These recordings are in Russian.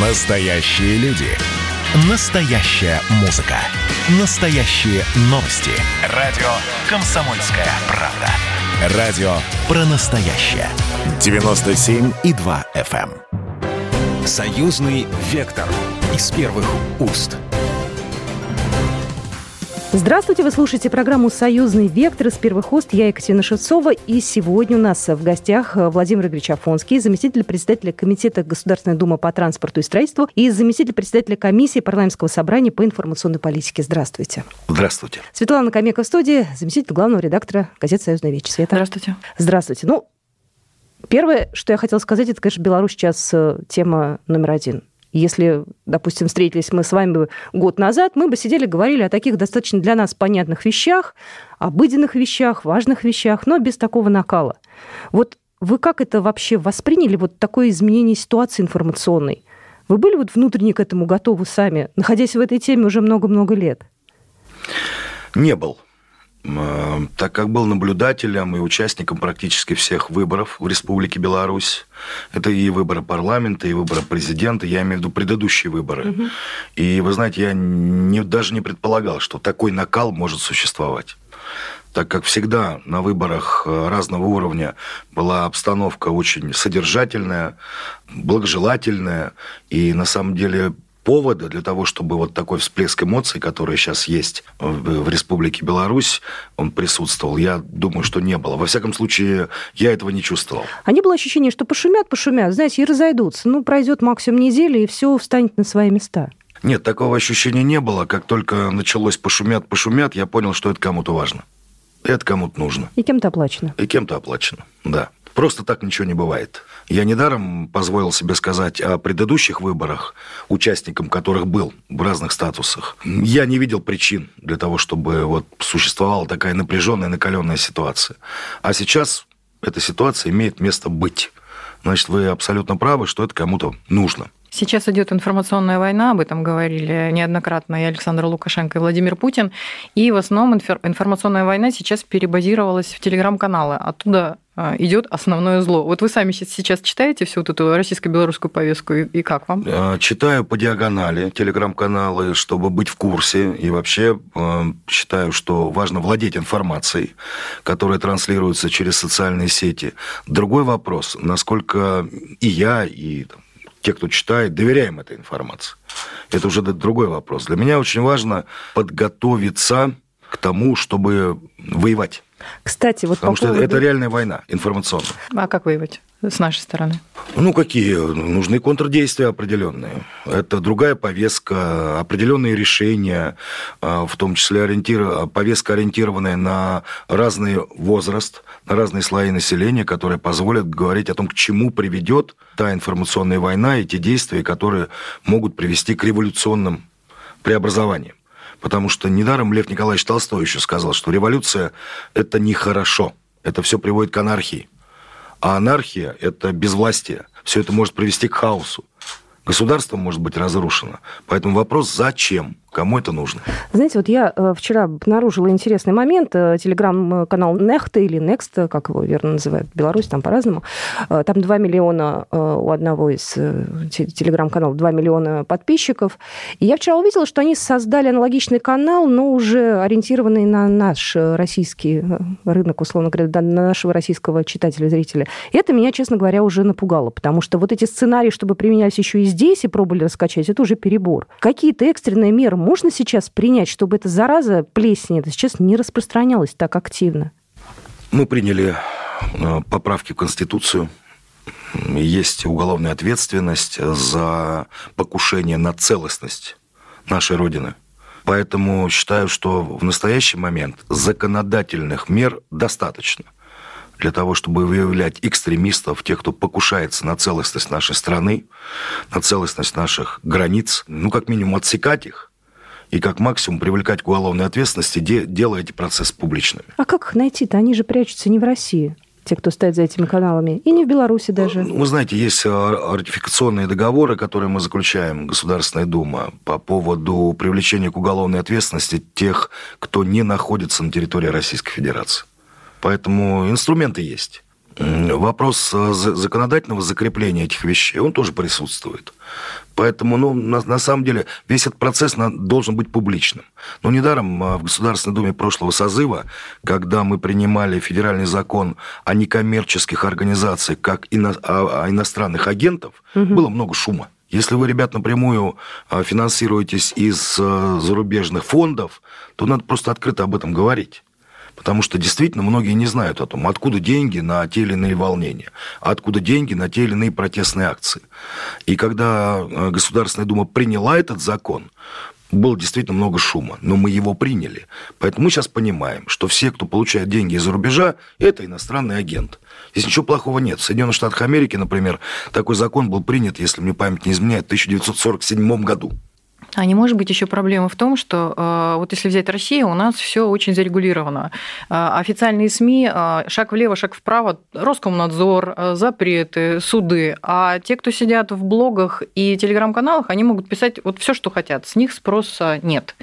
Настоящие люди. Настоящая музыка. Настоящие новости. Радио «Комсомольская правда». Радио про настоящее. 97,2 FM. эм. Союзный вектор. Из первых уст. Здравствуйте, вы слушаете программу «Союзный вектор» из первых уст. Я Екатерина Шевцова. И сегодня у нас в гостях Владимир Игоревич Афонский, заместитель председателя Комитета Государственной Думы по транспорту и строительству и заместитель председателя комиссии парламентского собрания по информационной политике. Здравствуйте. Здравствуйте. Светлана Камека в студии, заместитель главного редактора газеты «Союзная вечь». Света. Здравствуйте. Здравствуйте. Ну, первое, что я хотела сказать, это, конечно, Беларусь сейчас э, тема номер один. Если, допустим, встретились мы с вами год назад, мы бы сидели, говорили о таких достаточно для нас понятных вещах, обыденных вещах, важных вещах, но без такого накала. Вот вы как это вообще восприняли, вот такое изменение ситуации информационной? Вы были вот внутренне к этому готовы сами, находясь в этой теме уже много-много лет? Не был. Э, Так как был наблюдателем и участником практически всех выборов в Республике Беларусь, это и выборы парламента, и выборы президента, я имею в виду предыдущие выборы. И вы знаете, я не, даже не предполагал, что такой накал может существовать. Так как всегда на выборах э, разного уровня была обстановка очень содержательная, благожелательная, и на самом деле повода для того, чтобы вот такой всплеск эмоций, который сейчас есть в, Республике Беларусь, он присутствовал. Я думаю, что не было. Во всяком случае, я этого не чувствовал. А не было ощущения, что пошумят, пошумят, знаете, и разойдутся. Ну, пройдет максимум неделя, и все встанет на свои места. Нет, такого ощущения не было. Как только началось пошумят, пошумят, я понял, что это кому-то важно. Это кому-то нужно. И кем-то оплачено. И кем-то оплачено, да. Просто так ничего не бывает. Я недаром позволил себе сказать о предыдущих выборах, участником которых был в разных статусах. Я не видел причин для того, чтобы вот существовала такая напряженная, накаленная ситуация. А сейчас эта ситуация имеет место быть. Значит, вы абсолютно правы, что это кому-то нужно. Сейчас идет информационная война, об этом говорили неоднократно и Александр Лукашенко, и Владимир Путин. И в основном инфор- информационная война сейчас перебазировалась в телеграм-каналы. Оттуда а, идет основное зло. Вот вы сами сейчас читаете всю вот эту российско-белорусскую повестку, и, как вам? Э, Читаю по диагонали телеграм-каналы, чтобы быть в курсе. И вообще э, считаю, что важно владеть информацией, которая транслируется через социальные сети. Другой вопрос, насколько и я, и там, те, кто читает, доверяем этой информации. Это уже другой вопрос. Для меня очень важно подготовиться к тому, чтобы воевать. Кстати, вот Потому по что поводу... это реальная война информационная. А как воевать с нашей стороны? Ну, какие? Нужны контрдействия определенные. Это другая повестка, определенные решения, а, в том числе ориентир... повестка, ориентированная на разный возраст, разные слои населения, которые позволят говорить о том, к чему приведет та информационная война и те действия, которые могут привести к революционным преобразованиям. Потому что недаром Лев Николаевич Толстой еще сказал, что революция – это нехорошо, это все приводит к анархии. А анархия – это безвластие. Все это может привести к хаосу. Государство может быть разрушено. Поэтому вопрос «зачем?», кому это нужно? Знаете, вот я э, вчера обнаружила интересный момент. Э, Телеграм-канал Нехта или Next, как его верно называют в Беларуси, там по-разному. Э, Там 2 миллиона э, у одного из э, те- телеграм-каналов, 2 миллиона подписчиков. И я вчера увидела, что они создали аналогичный канал, но уже ориентированный на наш э, российский э, рынок, условно говоря, на нашего российского читателя, зрителя. И это меня, честно говоря, уже напугало, потому что вот эти сценарии, чтобы применялись еще и здесь и пробовали раскачать, это уже перебор. Какие-то экстренные меры можно сейчас принять, чтобы эта зараза, плесень, это сейчас не распространялась так активно? Мы приняли э, поправки в Конституцию. Есть уголовная ответственность за покушение на целостность нашей Родины. Поэтому считаю, что в настоящий момент законодательных мер достаточно для того, чтобы выявлять экстремистов, тех, кто покушается на целостность нашей страны, на целостность наших границ, ну, как минимум, отсекать их и как максимум привлекать к уголовной ответственности, де- делая эти процессы публичными. А как их найти-то? Они же прячутся не в России, те, кто стоит за этими каналами, и не в Беларуси даже. Вы знаете, есть э, ратификационные договоры, которые мы заключаем, Государственная Дума, по поводу привлечения к уголовной ответственности тех, кто не находится на территории Российской Федерации. Поэтому инструменты есть. Вопрос э, законодательного закрепления этих вещей, он тоже присутствует. Поэтому, ну, на, на самом деле, весь этот процесс на, должен быть публичным. Но недаром э, в Государственной Думе прошлого созыва, когда мы принимали федеральный закон о некоммерческих организациях, как ино, о, о иностранных агентов, угу. было много шума. Если вы, ребят, напрямую финансируетесь из зарубежных фондов, то надо просто открыто об этом говорить. Потому что действительно многие не знают о том, откуда деньги на те или иные волнения, откуда деньги на те или иные протестные акции. И когда э, Государственная Дума приняла этот закон, было действительно много шума, но мы его приняли. Поэтому мы сейчас понимаем, что все, кто получает деньги из-за рубежа, это иностранный агент. Здесь ничего плохого нет. В Соединенных Штатах Америки, например, такой закон был принят, если мне память не изменяет, в 1947 году. А не может быть еще проблема в том, что э, вот если взять Россию, у нас все очень зарегулировано. Э, официальные СМИ э, шаг влево, шаг вправо, Роскомнадзор, запреты, суды. А те, кто сидят в блогах и телеграм-каналах, они могут писать вот все, что хотят. С них спроса нет.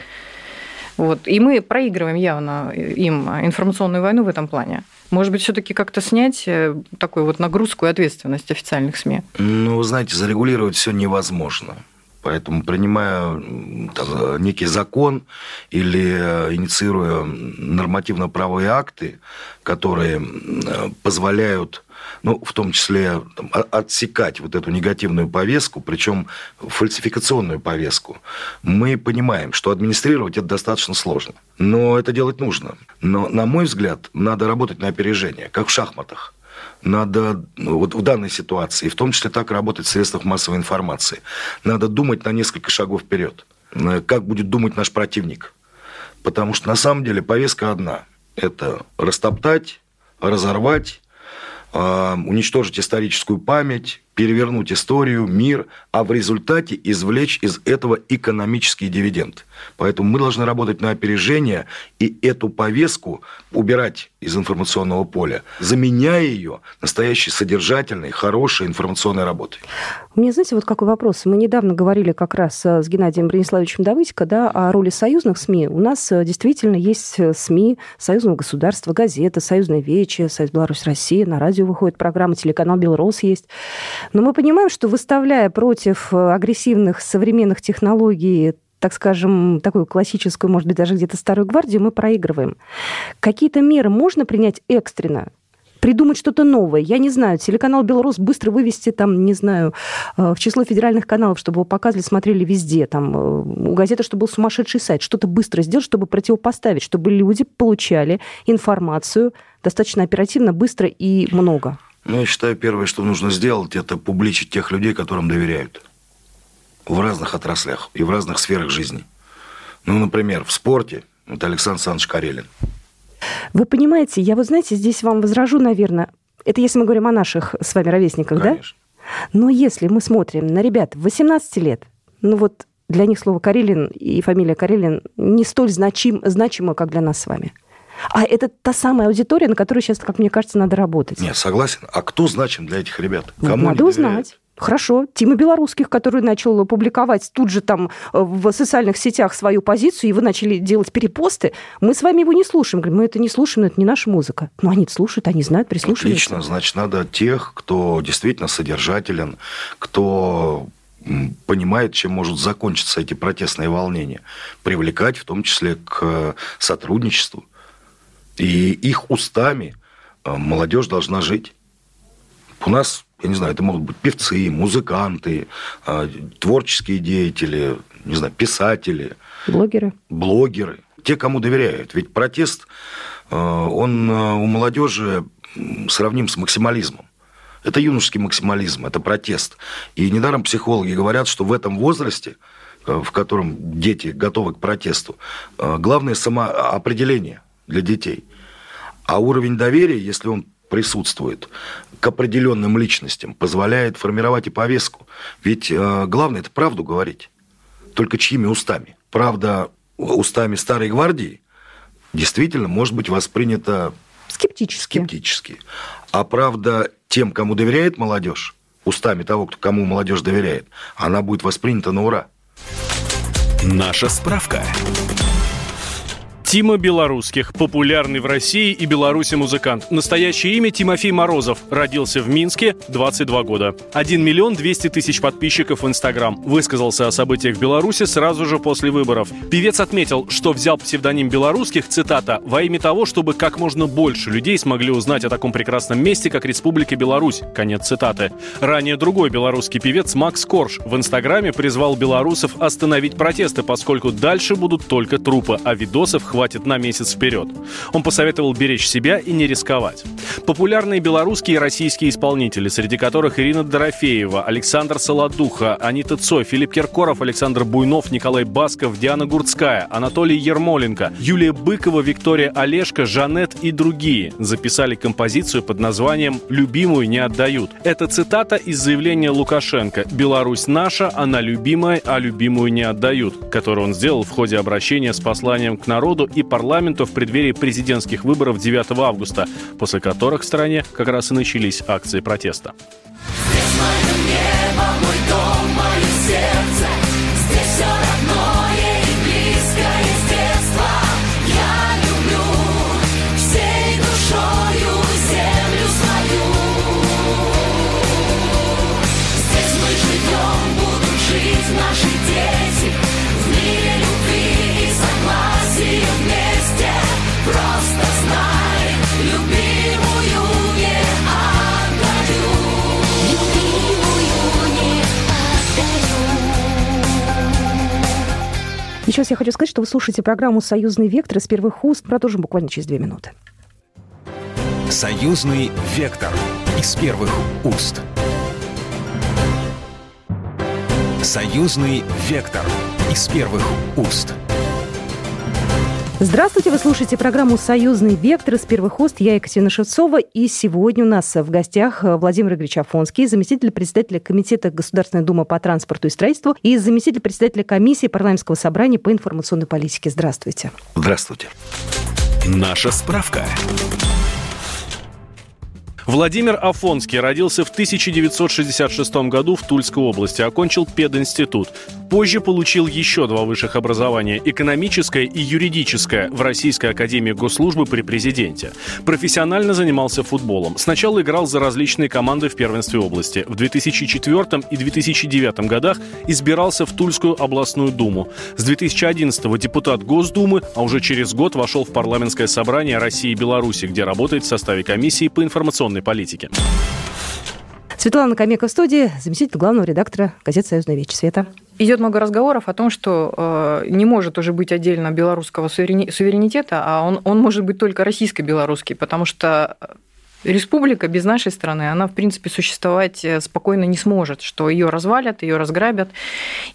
Вот. И мы проигрываем явно им информационную войну в этом плане. Может быть, все-таки как-то снять такую вот нагрузку и ответственность официальных СМИ? Ну, знаете, зарегулировать все невозможно. Поэтому, принимая там, некий закон или э, инициируя нормативно-правовые акты, которые позволяют ну, в том числе там, отсекать вот эту негативную повестку, причем фальсификационную повестку, мы понимаем, что администрировать это достаточно сложно. Но это делать нужно. Но, на мой взгляд, надо работать на опережение, как в шахматах надо, ну, вот в данной ситуации, в том числе так работать в средствах массовой информации, надо думать на несколько шагов вперед. Э, как будет думать наш противник. Потому что на самом деле повестка одна. Это растоптать, разорвать, а, уничтожить историческую память, перевернуть историю, мир, а в результате извлечь из этого экономический дивиденд. Поэтому мы должны работать на опережение и эту повестку убирать из информационного поля, заменяя ее настоящей содержательной, хорошей информационной работой. У меня, знаете, вот какой вопрос. Мы недавно говорили как раз э, с Геннадием Брониславовичем Давыдько да, о роли союзных СМИ. У нас э, действительно есть э, СМИ союзного государства, газета, союзная вечи, Союз Беларусь-Россия, на радио выходит программа, телеканал «Белрос» есть. Но мы понимаем, что выставляя против агрессивных современных технологий так скажем, такую классическую, может быть, даже где-то старую гвардию, мы проигрываем. Какие-то меры можно принять экстренно, придумать что-то новое. Я не знаю, телеканал «Белрос» быстро вывести, там, не знаю, э, в число федеральных каналов, чтобы его показывали, смотрели везде. Там, э, у газеты, чтобы был сумасшедший сайт. Что-то быстро сделать, чтобы противопоставить, чтобы люди получали информацию достаточно оперативно, быстро и много. Ну, я считаю, первое, что нужно сделать, это публичить тех людей, которым доверяют в разных отраслях и в разных сферах жизни. Ну, например, в спорте это Александр Александрович Карелин. Вы понимаете, я вот, знаете, здесь вам возражу, наверное, это если мы говорим о наших с вами ровесниках, Конечно. да? Но если мы смотрим на ребят 18 лет, ну вот для них слово Карелин и фамилия Карелин не столь значим, значимо, как для нас с вами. А это та самая аудитория, на которую сейчас, как мне кажется, надо работать. Нет, согласен. А кто значим для этих ребят? Кому надо узнать. Хорошо. Тима Белорусских, который начал публиковать тут же там э, в социальных сетях свою позицию, и вы начали делать перепосты, мы с вами его не слушаем. Говорим, мы это не слушаем, но это не наша музыка. Но они слушают, они знают, прислушиваются. Отлично. Значит, надо тех, кто действительно содержателен, кто понимает, чем может закончиться эти протестные волнения, привлекать в том числе к э, сотрудничеству. И их устами э, молодежь должна жить. У нас я не знаю, это могут быть певцы, музыканты, а, творческие деятели, не знаю, писатели. Блогеры. Блогеры. Те, кому доверяют. Ведь протест, а, он у молодежи сравним с максимализмом. Это юношеский максимализм, это протест. И недаром психологи говорят, что в этом возрасте, в котором дети готовы к протесту, главное самоопределение для детей. А уровень доверия, если он присутствует к определенным личностям, позволяет формировать и повестку. Ведь э, главное это правду говорить. Только чьими устами? Правда, устами старой гвардии действительно может быть воспринята скептически. скептически. А правда, тем, кому доверяет молодежь, устами того, кому молодежь доверяет, она будет воспринята на ура. Наша справка. Тима Белорусских, популярный в России и Беларуси музыкант. Настоящее имя Тимофей Морозов. Родился в Минске, 22 года. 1 миллион 200 тысяч подписчиков в Инстаграм. Высказался о событиях в Беларуси сразу же после выборов. Певец отметил, что взял псевдоним Белорусских, цитата, «во имя того, чтобы как можно больше людей смогли узнать о таком прекрасном месте, как Республика Беларусь». Конец цитаты. Ранее другой белорусский певец Макс Корж в Инстаграме призвал белорусов остановить протесты, поскольку дальше будут только трупы, а видосов хватит на месяц вперед. Он посоветовал беречь себя и не рисковать. Популярные белорусские и российские исполнители, среди которых Ирина Дорофеева, Александр Солодуха, Анита Цой, Филипп Киркоров, Александр Буйнов, Николай Басков, Диана Гурцкая, Анатолий Ермоленко, Юлия Быкова, Виктория Олешко, Жанет и другие записали композицию под названием «Любимую не отдают». Это цитата из заявления Лукашенко «Беларусь наша, она любимая, а любимую не отдают», которое он сделал в ходе обращения с посланием к народу и парламенту в преддверии президентских выборов 9 августа, после которых в стране как раз и начались акции протеста. Здесь мое небо, мой дом, мое сердце. Здесь все Раз я хочу сказать, что вы слушаете программу «Союзный вектор» из первых уст. Продолжим буквально через две минуты. Союзный вектор из первых уст. Союзный вектор из первых уст. Здравствуйте, вы слушаете программу «Союзный вектор» из первых уст. Я Екатерина Шевцова. И сегодня у нас в гостях Владимир Игоревич Афонский, заместитель председателя Комитета Государственной Думы по транспорту и строительству и заместитель председателя комиссии парламентского собрания по информационной политике. Здравствуйте. Здравствуйте. Наша справка. Владимир Афонский родился в 1966 году в Тульской области, окончил пединститут. Позже получил еще два высших образования – экономическое и юридическое в Российской академии госслужбы при президенте. Профессионально занимался футболом. Сначала играл за различные команды в первенстве области. В 2004 и 2009 годах избирался в Тульскую областную думу. С 2011 депутат Госдумы, а уже через год вошел в парламентское собрание России и Беларуси, где работает в составе комиссии по информационной политике. Светлана Камека в студии, заместитель главного редактора газеты «Союзная вечь». Света. Идет много разговоров о том, что э, не может уже быть отдельно белорусского суверенитета, а он, он может быть только российско-белорусский, потому что республика без нашей страны, она, в принципе, существовать э, спокойно не сможет, что ее развалят, ее разграбят.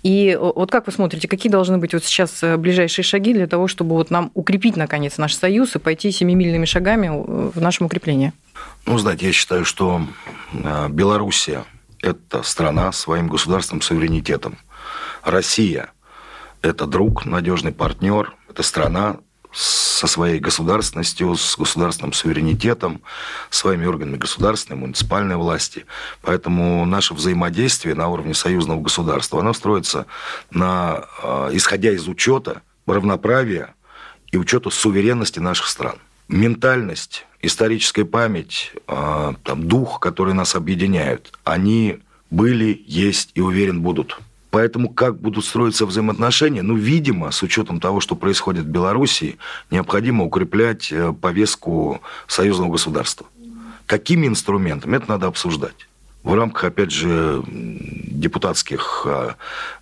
И вот как вы смотрите, какие должны быть вот сейчас э, ближайшие шаги для того, чтобы вот нам укрепить, наконец, наш союз и пойти семимильными шагами в нашем укреплении? Ну, знаете, я считаю, что Белоруссия – это страна своим государственным суверенитетом. Россия – это друг, надежный партнер, это страна со своей государственностью, с государственным суверенитетом, своими органами государственной, муниципальной власти. Поэтому наше взаимодействие на уровне союзного государства, оно строится на, исходя из учета равноправия и учета суверенности наших стран. Ментальность, историческая память, там, дух, которые нас объединяют, они были, есть и уверен будут. Поэтому как будут строиться взаимоотношения? Ну, видимо, с учетом того, что происходит в Беларуси, необходимо укреплять э, повестку союзного государства. Какими инструментами? Это надо обсуждать. В рамках, опять же, депутатских э,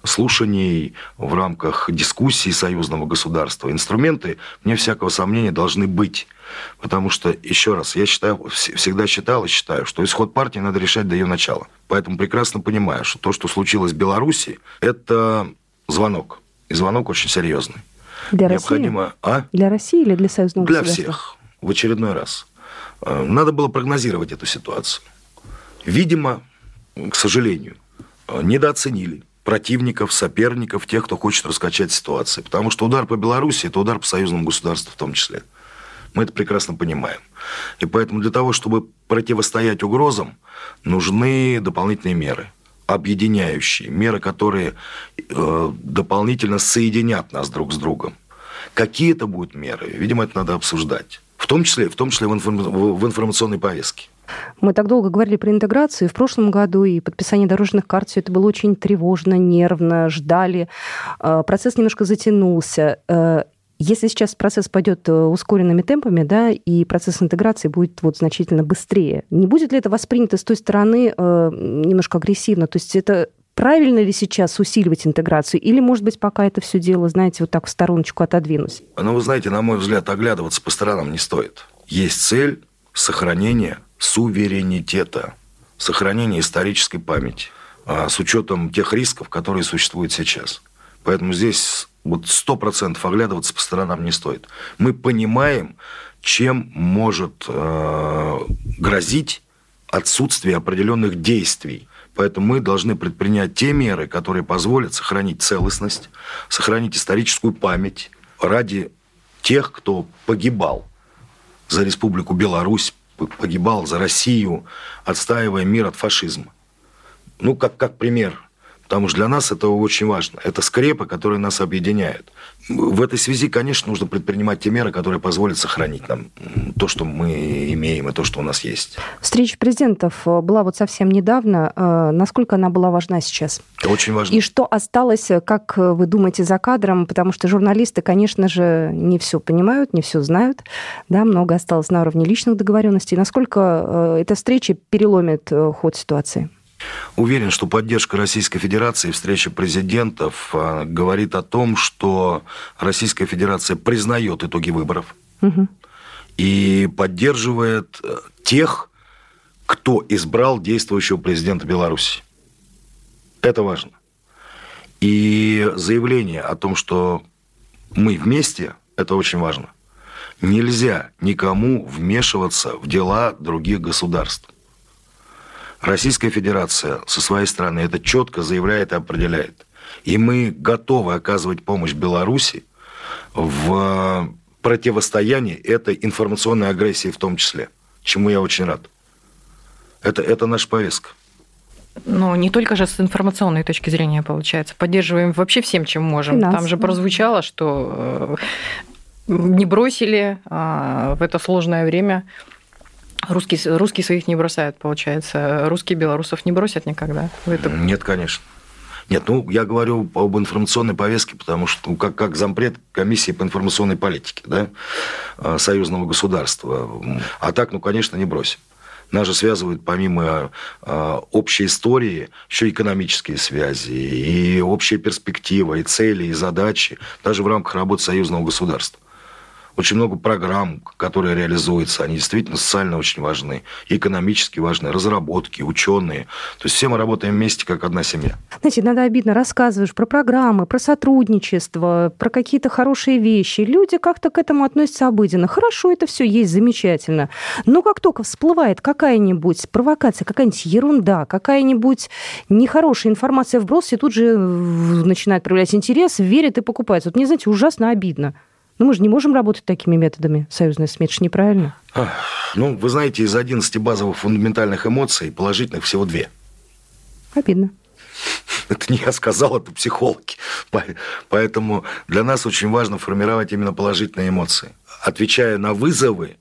слушаний, в рамках дискуссий союзного государства. Инструменты, вне всякого сомнения, должны быть. Потому что, еще раз, я считаю, всегда считал и считаю, что исход партии надо решать до ее начала. Поэтому прекрасно понимаю, что то, что случилось в Беларуси, это звонок. И звонок очень серьезный. Для Необходимо... России? А? Для России или для союзного Для всех. В очередной раз. Э, надо было прогнозировать эту ситуацию. Видимо, к сожалению, э, недооценили противников, соперников, тех, кто хочет раскачать ситуацию. Потому что удар по Беларуси – это удар по союзному государству в том числе. Мы это прекрасно понимаем. И поэтому для того, чтобы противостоять угрозам, нужны дополнительные меры объединяющие, меры, которые э, дополнительно соединят нас друг с другом. Какие это будут меры? Видимо, это надо обсуждать. В том числе, в том числе в, в информационной повестке. Мы так долго говорили про интеграцию в прошлом году, и подписание дорожных карт, все это было очень тревожно, нервно, ждали. Э, процесс немножко затянулся. Если сейчас процесс пойдет э, ускоренными темпами, да, и процесс интеграции будет вот значительно быстрее, не будет ли это воспринято с той стороны э, немножко агрессивно? То есть это правильно ли сейчас усиливать интеграцию? Или, может быть, пока это все дело, знаете, вот так в стороночку отодвинуть? Ну, вы знаете, на мой взгляд, оглядываться по сторонам не стоит. Есть цель сохранения суверенитета, сохранения исторической памяти а, с учетом тех рисков, которые существуют сейчас. Поэтому здесь вот сто процентов оглядываться по сторонам не стоит. Мы понимаем, чем может э, грозить отсутствие определенных действий. Поэтому мы должны предпринять те меры, которые позволят сохранить целостность, сохранить историческую память ради тех, кто погибал за Республику Беларусь, погибал за Россию, отстаивая мир от фашизма. Ну, как, как пример – Потому что для нас это очень важно. Это скрепы, которые нас объединяют. В этой связи, конечно, нужно предпринимать те меры, которые позволят сохранить нам то, что мы имеем, и то, что у нас есть. Встреча президентов э, была вот совсем недавно. Э, насколько она была важна сейчас? Очень важна. И что осталось, э, как вы думаете, за кадром? Потому что журналисты, конечно же, не все понимают, не все знают. Да, много осталось на уровне личных договоренностей. Насколько эта встреча переломит ход ситуации? Уверен, что поддержка Российской Федерации, встреча президентов а, говорит о том, что Российская Федерация признает итоги выборов угу. и поддерживает э, тех, кто избрал действующего президента Беларуси. Это важно. И заявление о том, что мы вместе, это очень важно. Нельзя никому вмешиваться в дела других государств. Российская Федерация со своей стороны это четко заявляет и определяет. И мы готовы оказывать помощь Беларуси в противостоянии этой информационной агрессии в том числе, чему я очень рад. Это, это наша повестка. Ну, не только же с информационной точки зрения, получается. Поддерживаем вообще всем, чем можем. Финансово. Там же прозвучало, что э, не бросили а, в это сложное время Русские, русские своих не бросают, получается. Русские белорусов не бросят никогда. этом... Нет, конечно. Нет, ну, я говорю об информационной повестке, потому что, ну, как, как зампред комиссии по информационной политике, да, а, союзного государства. А так, ну, конечно, не бросим. Нас же связывают помимо э, общей истории еще экономические связи, и общая перспектива, и цели, и задачи, даже в рамках работы союзного государства очень много программ, которые реализуются, они действительно социально очень важны, экономически важны, разработки, ученые. То есть все мы работаем вместе, как одна семья. Знаете, иногда обидно, рассказываешь про программы, про сотрудничество, про какие-то хорошие вещи. Люди как-то к этому относятся обыденно. Хорошо, это все есть, замечательно. Но как только всплывает какая-нибудь провокация, какая-нибудь ерунда, какая-нибудь нехорошая информация вброс, и тут же начинает проявлять интерес, верят и покупают. Вот мне, знаете, ужасно обидно. Ну, мы же не можем работать такими методами, союзная СМИ, это же неправильно. Ну, вы знаете, из 11 базовых фундаментальных эмоций положительных всего две. Обидно. Это не я сказал, это психологи. Поэтому для нас очень важно формировать именно положительные эмоции. Отвечая на вызовы,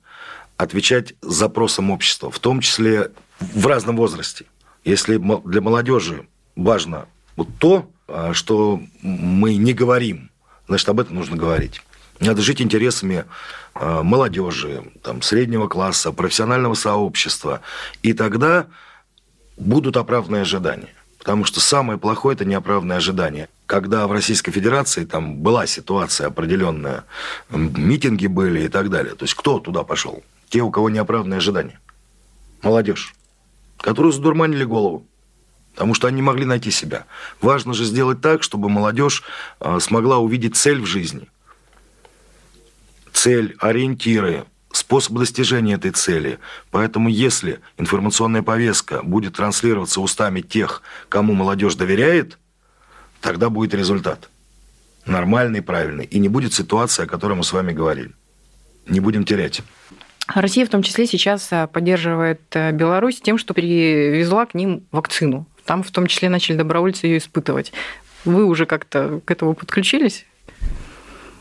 отвечать запросам общества, в том числе в разном возрасте. Если для молодежи важно вот то, а, что мы не говорим, значит, об этом нужно говорить. Надо жить интересами э, молодежи, там, среднего класса, профессионального сообщества. И тогда будут оправданные ожидания. Потому что самое плохое – это неоправданные ожидания. Когда в Российской Федерации там была ситуация определенная, митинги были и так далее. То есть кто туда пошел? Те, у кого неоправданные ожидания. Молодежь, которую задурманили голову. Потому что они не могли найти себя. Важно же сделать так, чтобы молодежь э, смогла увидеть цель в жизни – цель, ориентиры, способ достижения этой цели. Поэтому если информационная повестка будет транслироваться устами тех, кому молодежь доверяет, тогда будет результат. Нормальный, правильный. И не будет ситуации, о которой мы с вами говорили. Не будем терять. Россия в том числе сейчас э, поддерживает э, Беларусь тем, что привезла к ним вакцину. Там в том числе начали добровольцы ее испытывать. Вы уже как-то к этому подключились?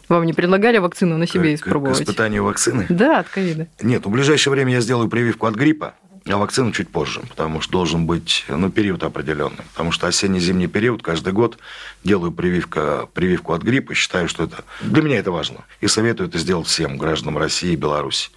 Вам не предлагали вакцину на себе к, испробовать? К испытанию вакцины? Да, от ковида. Нет, в ближайшее время я сделаю прививку от гриппа, а вакцину чуть позже, потому что должен быть ну, период определенный. Потому что осенне-зимний период каждый год делаю прививка, прививку от гриппа. Считаю, что это для меня это важно. И советую это сделать всем гражданам России и Беларуси.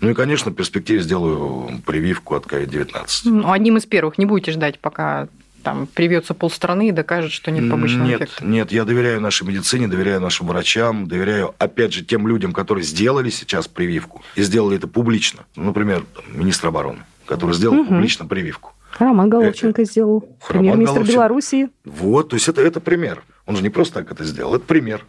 Ну и, конечно, в перспективе сделаю прививку от COVID-19. Ну, одним из первых. Не будете ждать, пока там привьется полстраны и докажет, что нет побочного нет, эффекта? Нет, я доверяю нашей медицине, доверяю нашим врачам, доверяю, опять же, тем людям, которые сделали сейчас прививку и сделали это публично. Например, министр обороны, который сделал угу. публично прививку. Роман Головченко это... сделал, премьер-министр Белоруссии. Вот, то есть это, это пример. Он же не просто так это сделал, это пример.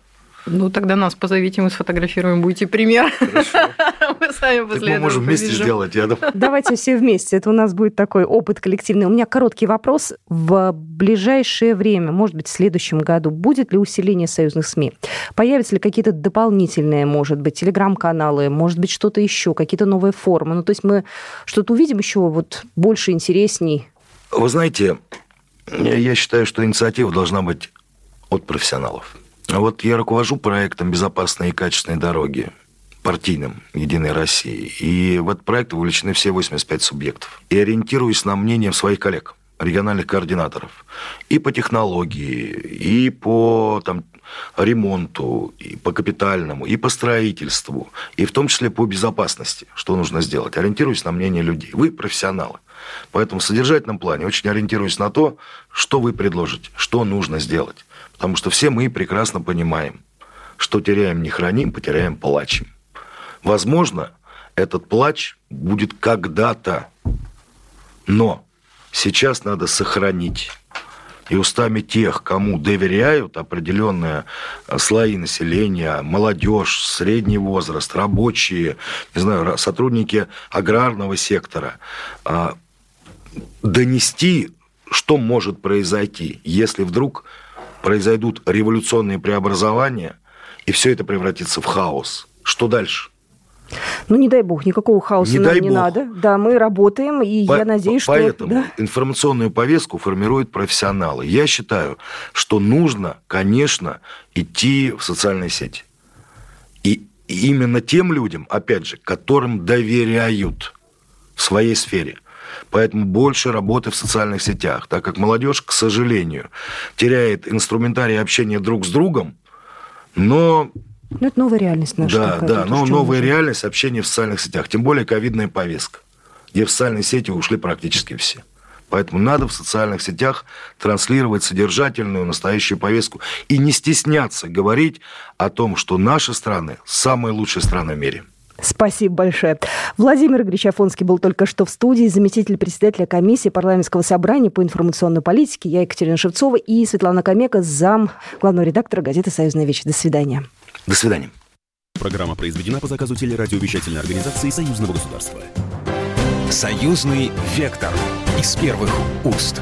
Ну, тогда нас позовите, мы сфотографируем, будете пример. Хорошо. Мы сами после так мы можем вместе побежим. сделать, я думаю. Давайте все вместе. Это у нас будет такой опыт коллективный. У меня короткий вопрос. В ближайшее время, может быть, в следующем году, будет ли усиление союзных СМИ? Появятся ли какие-то дополнительные, может быть, телеграм-каналы, может быть, что-то еще, какие-то новые формы? Ну, то есть мы что-то увидим еще вот больше, интересней? Вы знаете, я считаю, что инициатива должна быть от профессионалов. Вот я руковожу проектом «Безопасные и качественные дороги» партийным «Единой России». И в этот проект вовлечены все 85 субъектов. И ориентируюсь на мнение своих коллег, региональных координаторов. И по технологии, и по там, ремонту, и по капитальному, и по строительству, и в том числе по безопасности, что нужно сделать. Ориентируюсь на мнение людей. Вы профессионалы. Поэтому в содержательном плане очень ориентируюсь на то, что вы предложите, что нужно сделать. Потому что все мы прекрасно понимаем, что теряем не храним, потеряем плачем. Возможно, этот плач будет когда-то, но сейчас надо сохранить. И устами тех, кому доверяют определенные слои населения, молодежь, средний возраст, рабочие, не знаю, сотрудники аграрного сектора, а, донести, что может произойти, если вдруг произойдут революционные преобразования, и все это превратится в хаос. Что дальше? Ну, не дай бог, никакого хаоса не нам дай не бог. надо. Да, мы работаем, и По- я надеюсь, поэтому что... Да. информационную повестку формируют профессионалы. Я считаю, что нужно, конечно, идти в социальные сети. И именно тем людям, опять же, которым доверяют в своей сфере. Поэтому больше работы в социальных сетях, так как молодежь, к сожалению, теряет инструментарий общения друг с другом, но Ну, это новая реальность наша. да, такая, да, но новая уже. реальность общения в социальных сетях, тем более ковидная повестка, где в социальные сети ушли практически все. Поэтому надо в социальных сетях транслировать содержательную настоящую повестку и не стесняться говорить о том, что наши страны самые лучшие страны в мире. Спасибо большое. Владимир Игоревич Афонский был только что в студии, заместитель председателя комиссии парламентского собрания по информационной политике. Я Екатерина Шевцова и Светлана Комека, зам главного редактора газеты «Союзная вещь». До свидания. До свидания. Программа произведена по заказу телерадиовещательной организации Союзного государства. Союзный вектор из первых уст.